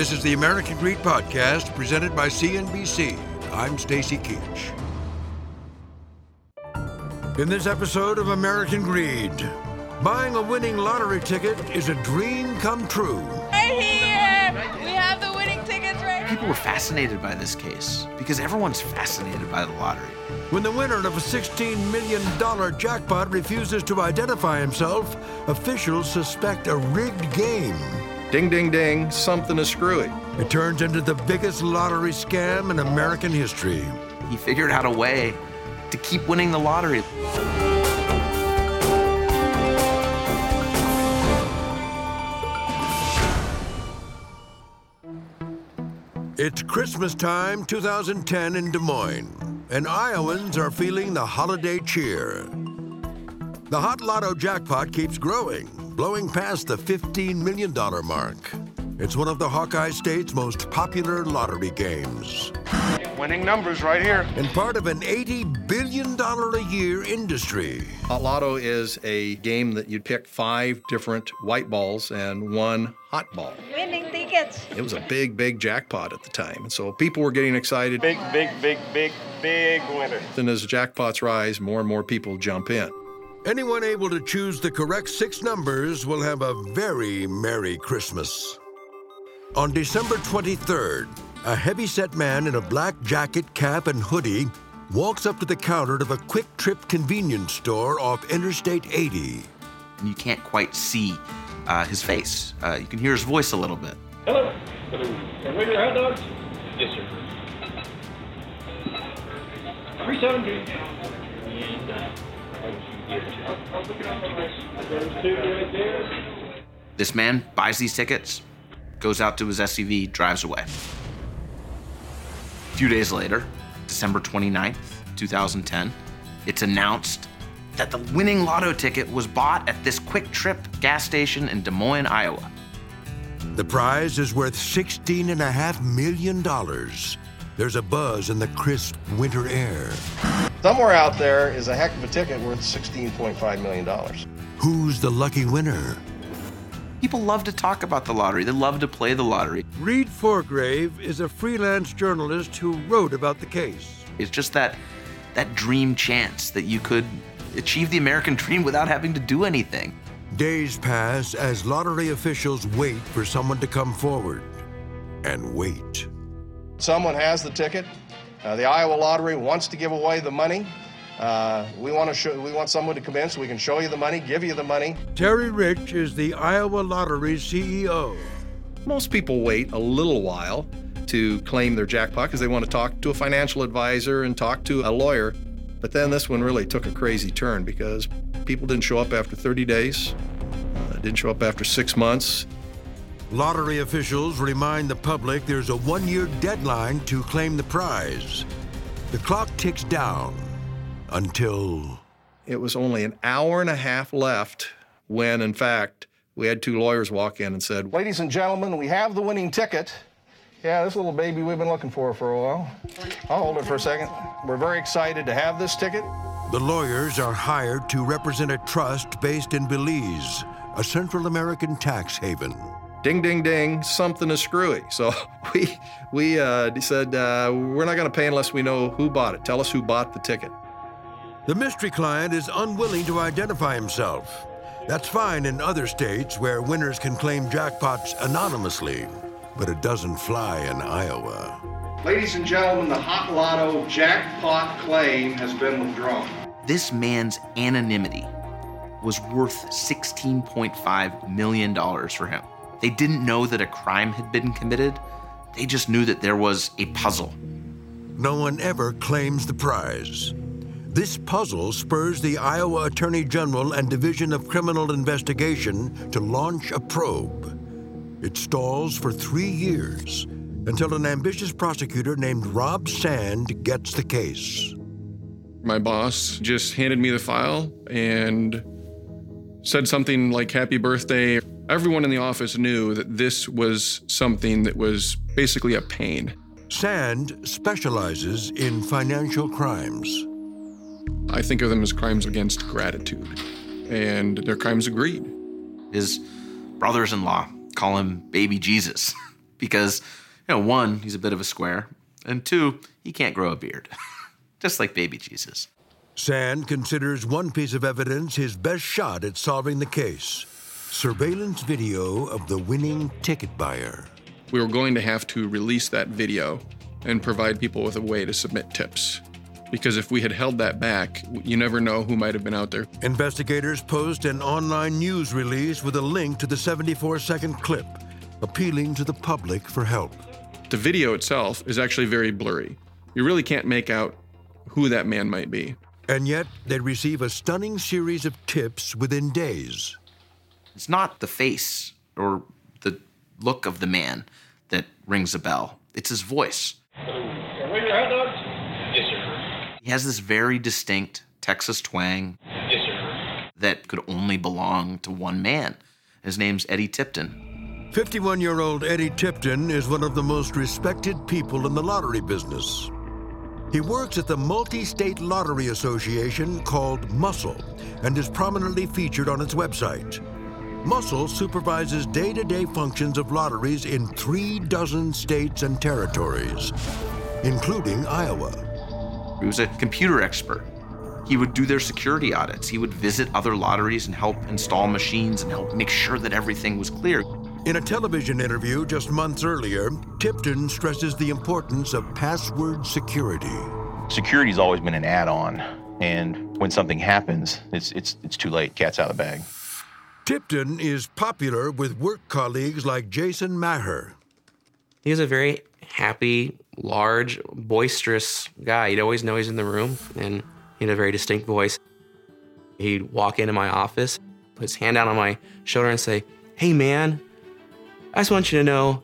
This is the American Greed Podcast presented by CNBC. I'm Stacy Keach. In this episode of American Greed, buying a winning lottery ticket is a dream come true. Right here! We have the winning tickets right People were fascinated by this case because everyone's fascinated by the lottery. When the winner of a $16 million jackpot refuses to identify himself, officials suspect a rigged game. Ding, ding, ding, something is screwy. It turns into the biggest lottery scam in American history. He figured out a way to keep winning the lottery. It's Christmas time 2010 in Des Moines, and Iowans are feeling the holiday cheer. The Hot Lotto jackpot keeps growing, blowing past the $15 million mark. It's one of the Hawkeye State's most popular lottery games. Winning numbers right here. And part of an $80 billion a year industry. Hot Lotto is a game that you'd pick five different white balls and one hot ball. Winning tickets. It was a big, big jackpot at the time. And so people were getting excited. Big, big, big, big, big winner. And as jackpots rise, more and more people jump in. Anyone able to choose the correct six numbers will have a very Merry Christmas. On December 23rd, a heavy-set man in a black jacket, cap, and hoodie walks up to the counter of a quick trip convenience store off Interstate 80. And you can't quite see uh, his face. Uh, you can hear his voice a little bit. Hello. Hello. Can we your hot dogs? Yes, sir. Three seventy. Those two right there. This man buys these tickets, goes out to his SUV, drives away. A few days later, December 29th, 2010, it's announced that the winning lotto ticket was bought at this QuikTrip gas station in Des Moines, Iowa. The prize is worth $16.5 million. There's a buzz in the crisp winter air. Somewhere out there is a heck of a ticket worth $16.5 million. Who's the lucky winner? People love to talk about the lottery, they love to play the lottery. Reid Forgrave is a freelance journalist who wrote about the case. It's just that that dream chance that you could achieve the American dream without having to do anything. Days pass as lottery officials wait for someone to come forward. And wait. Someone has the ticket. Uh, the Iowa Lottery wants to give away the money. Uh, we want to show, we want someone to come in so we can show you the money, give you the money. Terry Rich is the Iowa Lottery's CEO. Most people wait a little while to claim their jackpot because they want to talk to a financial advisor and talk to a lawyer. But then this one really took a crazy turn because people didn't show up after 30 days, uh, didn't show up after six months. Lottery officials remind the public there's a one year deadline to claim the prize. The clock ticks down until. It was only an hour and a half left when, in fact, we had two lawyers walk in and said, Ladies and gentlemen, we have the winning ticket. Yeah, this little baby we've been looking for for a while. I'll hold it for a second. We're very excited to have this ticket. The lawyers are hired to represent a trust based in Belize, a Central American tax haven. Ding, ding, ding, something is screwy. So we, we uh, said, uh, we're not going to pay unless we know who bought it. Tell us who bought the ticket. The mystery client is unwilling to identify himself. That's fine in other states where winners can claim jackpots anonymously, but it doesn't fly in Iowa. Ladies and gentlemen, the Hot Lotto jackpot claim has been withdrawn. This man's anonymity was worth $16.5 million for him. They didn't know that a crime had been committed, they just knew that there was a puzzle. No one ever claims the prize. This puzzle spurs the Iowa Attorney General and Division of Criminal Investigation to launch a probe. It stalls for three years until an ambitious prosecutor named Rob Sand gets the case. My boss just handed me the file and said something like happy birthday. Everyone in the office knew that this was something that was basically a pain. Sand specializes in financial crimes. I think of them as crimes against gratitude, and they're crimes of greed. His brothers in law call him Baby Jesus because, you know, one, he's a bit of a square, and two, he can't grow a beard, just like Baby Jesus. Sand considers one piece of evidence his best shot at solving the case surveillance video of the winning ticket buyer. We were going to have to release that video and provide people with a way to submit tips. Because if we had held that back, you never know who might have been out there. Investigators post an online news release with a link to the 74 second clip, appealing to the public for help. The video itself is actually very blurry. You really can't make out who that man might be. And yet, they receive a stunning series of tips within days. It's not the face or the look of the man that rings a bell, it's his voice. Yes, sir. He has this very distinct Texas twang Yes, that could only belong to one man. His name's Eddie Tipton. 51 year old Eddie Tipton is one of the most respected people in the lottery business. He works at the Multi State Lottery Association called MUSL and is prominently featured on its website. MUSL supervises day to day functions of lotteries in three dozen states and territories, including Iowa. He was a computer expert. He would do their security audits. He would visit other lotteries and help install machines and help make sure that everything was clear. In a television interview just months earlier, Tipton stresses the importance of password security. Security's always been an add-on, and when something happens, it's it's it's too late. Cat's out of the bag. Tipton is popular with work colleagues like Jason Maher. He was a very happy, large, boisterous guy. You'd always know he's in the room, and he had a very distinct voice. He'd walk into my office, put his hand out on my shoulder, and say, Hey, man, I just want you to know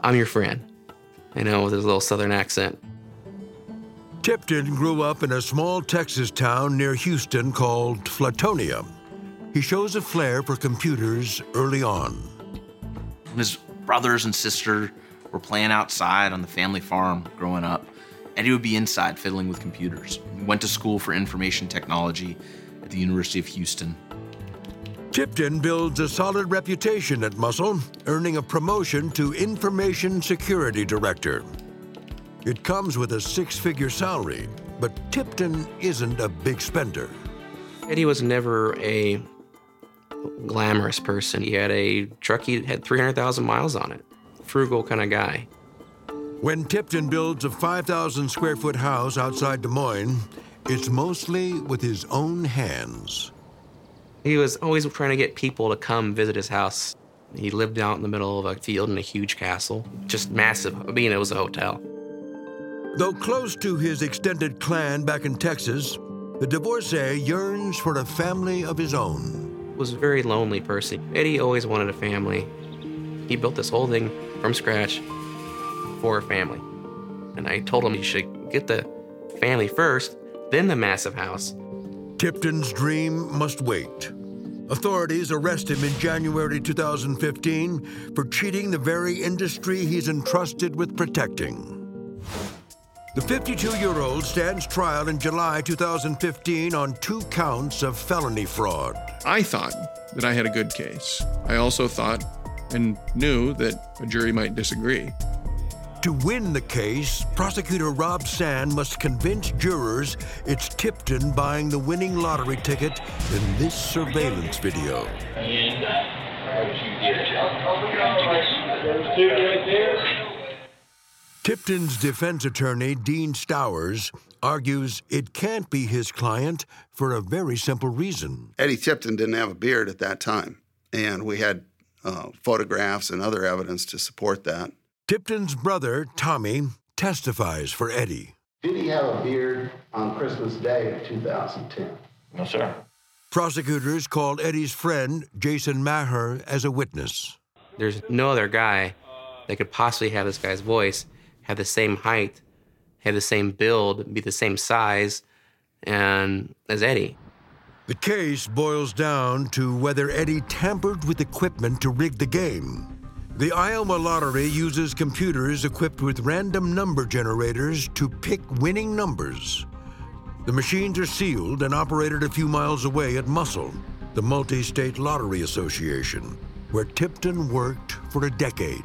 I'm your friend. You know, with his little southern accent. Tipton grew up in a small Texas town near Houston called Flatonia. He shows a flair for computers early on. His brothers and sister were playing outside on the family farm growing up, Eddie would be inside fiddling with computers. He went to school for information technology at the University of Houston. Tipton builds a solid reputation at MUSL, earning a promotion to Information Security Director. It comes with a six figure salary, but Tipton isn't a big spender. Eddie was never a glamorous person. He had a truck, he had 300,000 miles on it. Frugal kind of guy. When Tipton builds a 5,000 square foot house outside Des Moines, it's mostly with his own hands. He was always trying to get people to come visit his house. He lived out in the middle of a field in a huge castle, just massive. I mean, it was a hotel. Though close to his extended clan back in Texas, the divorcee yearns for a family of his own. Was a very lonely person. Eddie always wanted a family. He built this whole thing from scratch for a family. And I told him he should get the family first, then the massive house. Tipton's dream must wait. Authorities arrest him in January 2015 for cheating the very industry he's entrusted with protecting. The 52 year old stands trial in July 2015 on two counts of felony fraud. I thought that I had a good case. I also thought and knew that a jury might disagree. To win the case, prosecutor Rob Sand must convince jurors it's Tipton buying the winning lottery ticket in this surveillance video. There's two right there. Tipton's defense attorney, Dean Stowers, argues it can't be his client for a very simple reason. Eddie Tipton didn't have a beard at that time, and we had uh, photographs and other evidence to support that. Tipton's brother, Tommy, testifies for Eddie. Did he have a beard on Christmas Day of 2010? No, sir. Prosecutors called Eddie's friend, Jason Maher, as a witness. There's no other guy that could possibly have this guy's voice, have the same height, have the same build, be the same size, and as Eddie. The case boils down to whether Eddie tampered with equipment to rig the game. The Iowa Lottery uses computers equipped with random number generators to pick winning numbers. The machines are sealed and operated a few miles away at MUSL, the Multi State Lottery Association, where Tipton worked for a decade.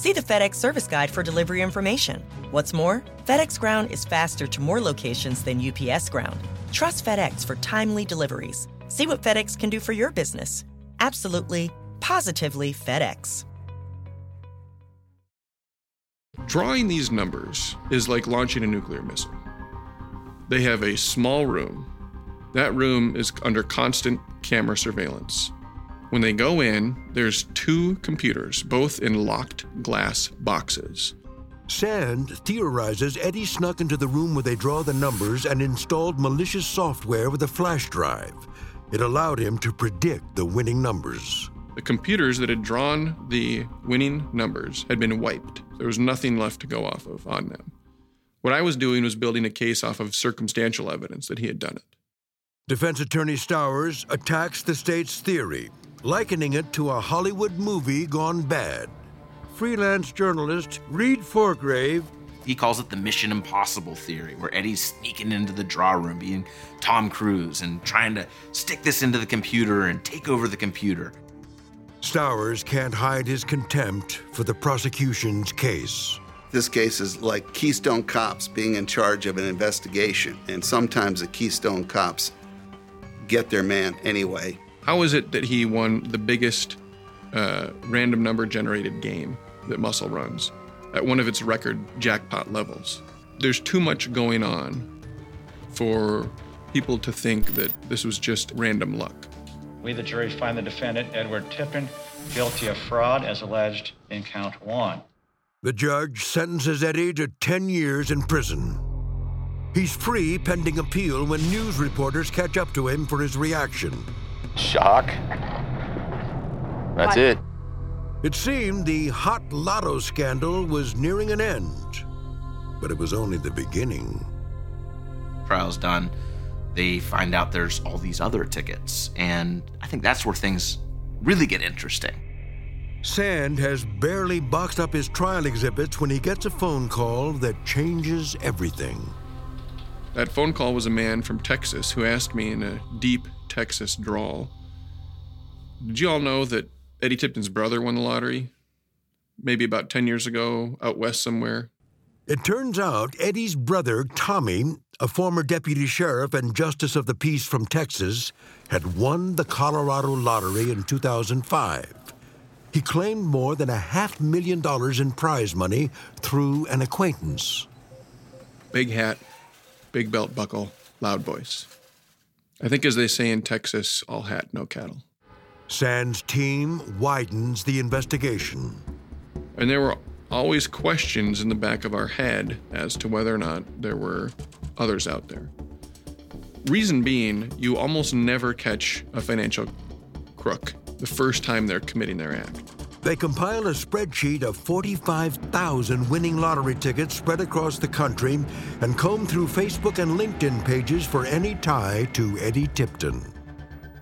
See the FedEx service guide for delivery information. What's more, FedEx Ground is faster to more locations than UPS Ground. Trust FedEx for timely deliveries. See what FedEx can do for your business. Absolutely, positively FedEx. Drawing these numbers is like launching a nuclear missile. They have a small room. That room is under constant camera surveillance. When they go in, there's two computers, both in locked glass boxes. Sand theorizes Eddie snuck into the room where they draw the numbers and installed malicious software with a flash drive. It allowed him to predict the winning numbers. The computers that had drawn the winning numbers had been wiped. There was nothing left to go off of on them. What I was doing was building a case off of circumstantial evidence that he had done it. Defense attorney Stowers attacks the state's theory, likening it to a Hollywood movie gone bad. Freelance journalist Reid Forgrave He calls it the Mission Impossible theory, where Eddie's sneaking into the draw room, being Tom Cruise, and trying to stick this into the computer and take over the computer. Stowers can't hide his contempt for the prosecution's case. This case is like Keystone Cops being in charge of an investigation, and sometimes the Keystone Cops get their man anyway. How is it that he won the biggest uh, random number generated game that MUSL runs at one of its record jackpot levels? There's too much going on for people to think that this was just random luck. We, the jury, find the defendant, Edward Tipton, guilty of fraud as alleged in count one. The judge sentences Eddie to 10 years in prison. He's free pending appeal when news reporters catch up to him for his reaction. Shock. That's it. It seemed the hot lotto scandal was nearing an end, but it was only the beginning. Trial's done. They find out there's all these other tickets, and I think that's where things really get interesting. Sand has barely boxed up his trial exhibits when he gets a phone call that changes everything. That phone call was a man from Texas who asked me in a deep Texas drawl Did you all know that Eddie Tipton's brother won the lottery? Maybe about 10 years ago, out west somewhere. It turns out Eddie's brother, Tommy, a former deputy sheriff and justice of the peace from Texas, had won the Colorado lottery in 2005. He claimed more than a half million dollars in prize money through an acquaintance. Big hat, big belt buckle, loud voice. I think, as they say in Texas, all hat, no cattle. Sand's team widens the investigation. And there were always questions in the back of our head as to whether or not there were others out there. Reason being, you almost never catch a financial crook the first time they're committing their act. They compile a spreadsheet of 45,000 winning lottery tickets spread across the country and comb through Facebook and LinkedIn pages for any tie to Eddie Tipton.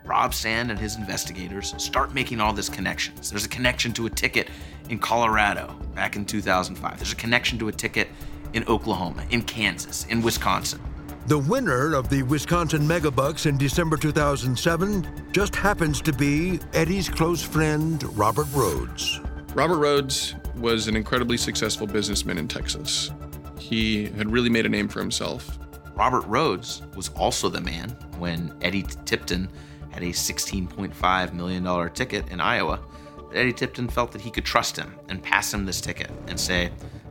Rob Sand and his investigators start making all these connections. There's a connection to a ticket in Colorado back in 2005. There's a connection to a ticket in Oklahoma, in Kansas, in Wisconsin. The winner of the Wisconsin Megabucks in December 2007 just happens to be Eddie's close friend, Robert Rhodes. Robert Rhodes was an incredibly successful businessman in Texas. He had really made a name for himself. Robert Rhodes was also the man when Eddie Tipton had a $16.5 million ticket in Iowa. Eddie Tipton felt that he could trust him and pass him this ticket and say,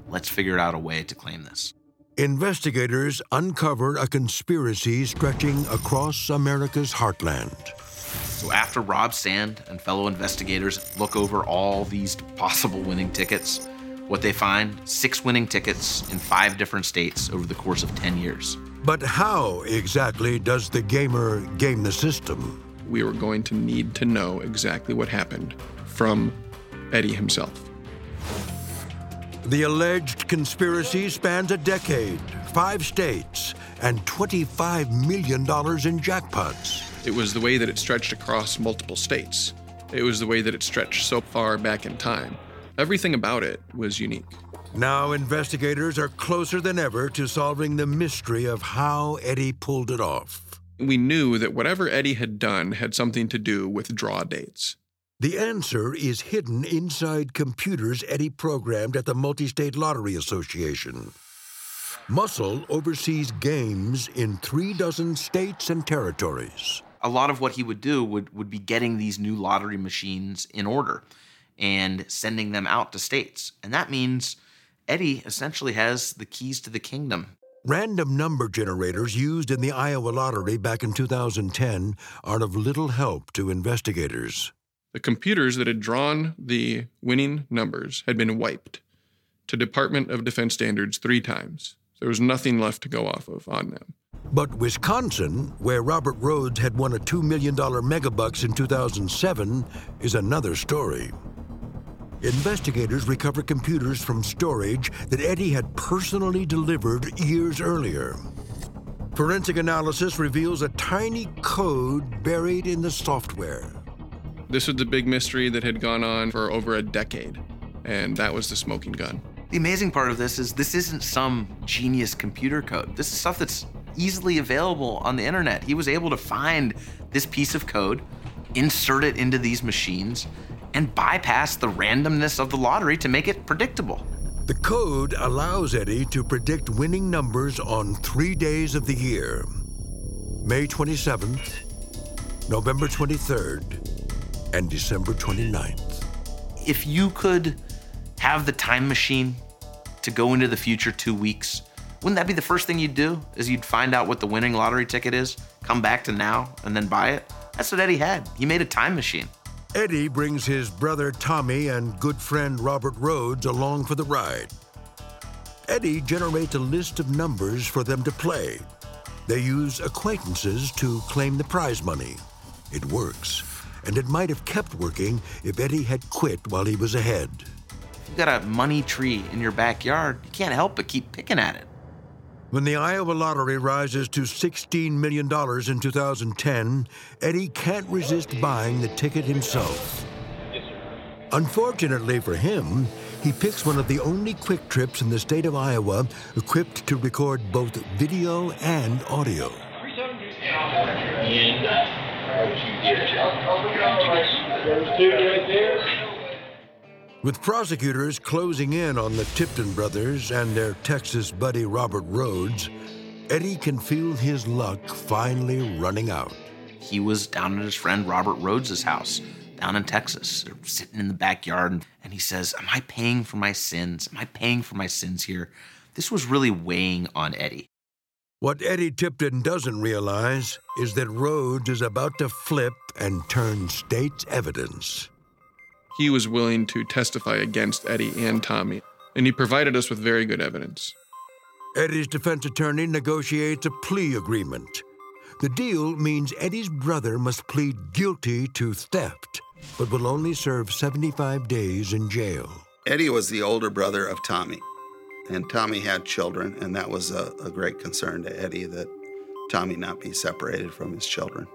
let's figure out a way to claim this. Investigators uncovered a conspiracy stretching across America's heartland. So after Rob Sand and fellow investigators look over all these possible winning tickets, what they find six winning tickets in five different states over the course of 10 years. But how exactly does the gamer game the system? We were going to need to know exactly what happened from Eddie himself. The alleged conspiracy spans a decade, five states, and $25 million in jackpots. It was the way that it stretched across multiple states. It was the way that it stretched so far back in time. Everything about it was unique. Now, investigators are closer than ever to solving the mystery of how Eddie pulled it off. We knew that whatever Eddie had done had something to do with draw dates. The answer is hidden inside computers Eddie programmed at the Multi State Lottery Association. MUSL oversees games in three dozen states and territories. A lot of what he would do would, would be getting these new lottery machines in order and sending them out to states. And that means Eddie essentially has the keys to the kingdom. Random number generators used in the Iowa lottery back in 2010 are of little help to investigators. The computers that had drawn the winning numbers had been wiped to Department of Defense standards three times. There was nothing left to go off of on them. But Wisconsin, where Robert Rhodes had won a $2 million megabucks in 2007, is another story. Investigators recover computers from storage that Eddie had personally delivered years earlier. Forensic analysis reveals a tiny code buried in the software. This was the big mystery that had gone on for over a decade, and that was the smoking gun. The amazing part of this is this isn't some genius computer code. This is stuff that's easily available on the internet. He was able to find this piece of code, insert it into these machines, and bypass the randomness of the lottery to make it predictable. The code allows Eddie to predict winning numbers on three days of the year May 27th, November 23rd, and December 29th. If you could have the time machine to go into the future two weeks, wouldn't that be the first thing you'd do? Is you'd find out what the winning lottery ticket is, come back to now, and then buy it? That's what Eddie had. He made a time machine. Eddie brings his brother Tommy and good friend Robert Rhodes along for the ride. Eddie generates a list of numbers for them to play. They use acquaintances to claim the prize money. It works, and it might have kept working if Eddie had quit while he was ahead. If you've got a money tree in your backyard, you can't help but keep picking at it. When the Iowa lottery rises to $16 million in 2010, Eddie can't resist buying the ticket himself. Unfortunately for him, he picks one of the only QuikTrips in the state of Iowa equipped to record both video and audio. With prosecutors closing in on the Tipton brothers and their Texas buddy Robert Rhodes, Eddie can feel his luck finally running out. He was down at his friend Robert Rhodes' house down in Texas. Sitting in the backyard, and he says, Am I paying for my sins? Am I paying for my sins here? This was really weighing on Eddie. What Eddie Tipton doesn't realize is that Rhodes is about to flip and turn state's evidence. He was willing to testify against Eddie and Tommy, and he provided us with very good evidence. Eddie's defense attorney negotiates a plea agreement. The deal means Eddie's brother must plead guilty to theft, but will only serve 75 days in jail. Eddie was the older brother of Tommy, and Tommy had children, and that was a, a great concern to Eddie that Tommy not be separated from his children.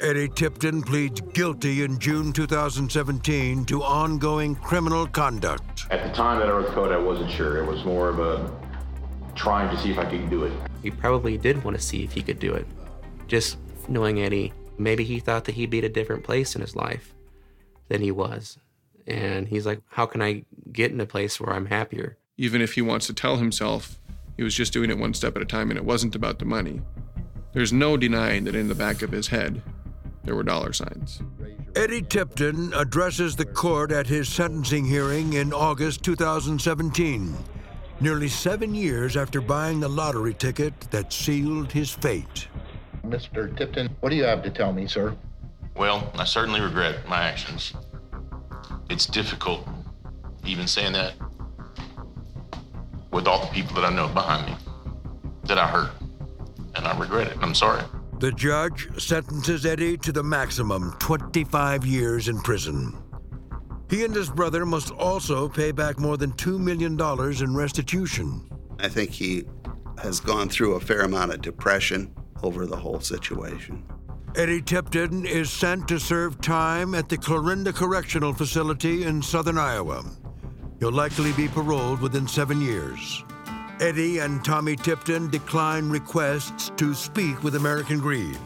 Eddie Tipton pleads guilty in June 2017 to ongoing criminal conduct. At the time that I wrote the code, I wasn't sure. It was more of a trying to see if I could do it. He probably did want to see if he could do it. Just knowing Eddie, maybe he thought that he'd be at a different place in his life than he was. And he's like, how can I get in a place where I'm happier? Even if he wants to tell himself he was just doing it one step at a time and it wasn't about the money, there's no denying that in the back of his head, there were dollar signs. Eddie Tipton addresses the court at his sentencing hearing in August 2017, nearly seven years after buying the lottery ticket that sealed his fate. Mr. Tipton, what do you have to tell me, sir? Well, I certainly regret my actions. It's difficult, even saying that, with all the people that I know behind me that I hurt. And I regret it. I'm sorry. The judge sentences Eddie to the maximum 25 years in prison. He and his brother must also pay back more than $2 million in restitution. I think he has gone through a fair amount of depression over the whole situation. Eddie Tipton is sent to serve time at the Clarinda Correctional Facility in southern Iowa. He'll likely be paroled within seven years. Eddie and Tommy Tipton decline requests to speak with American Greed.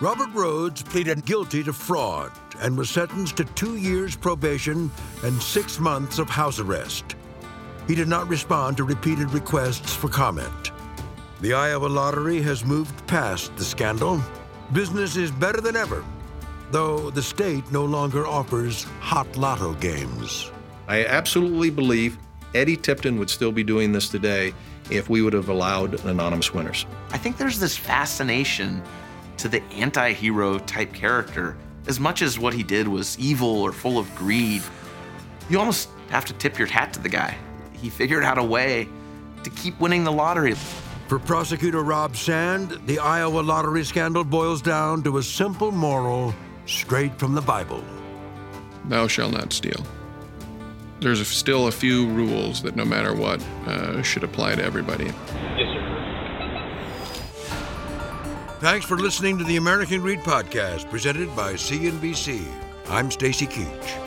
Robert Rhodes pleaded guilty to fraud and was sentenced to two years probation and six months of house arrest. He did not respond to repeated requests for comment. The Iowa lottery has moved past the scandal. Business is better than ever, though the state no longer offers hot lotto games. I absolutely believe Eddie Tipton would still be doing this today if we would have allowed anonymous winners. I think there's this fascination to the anti hero type character. As much as what he did was evil or full of greed, you almost have to tip your hat to the guy. He figured out a way to keep winning the lottery. For prosecutor Rob Sand, the Iowa lottery scandal boils down to a simple moral straight from the Bible Thou shalt not steal. There's a, still a few rules that, no matter what, uh, should apply to everybody. Yes, sir. Thanks for listening to the American Greed Podcast, presented by CNBC. I'm Stacy Keach.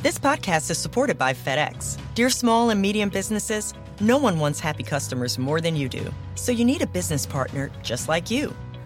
This podcast is supported by FedEx. Dear small and medium businesses, no one wants happy customers more than you do. So you need a business partner just like you.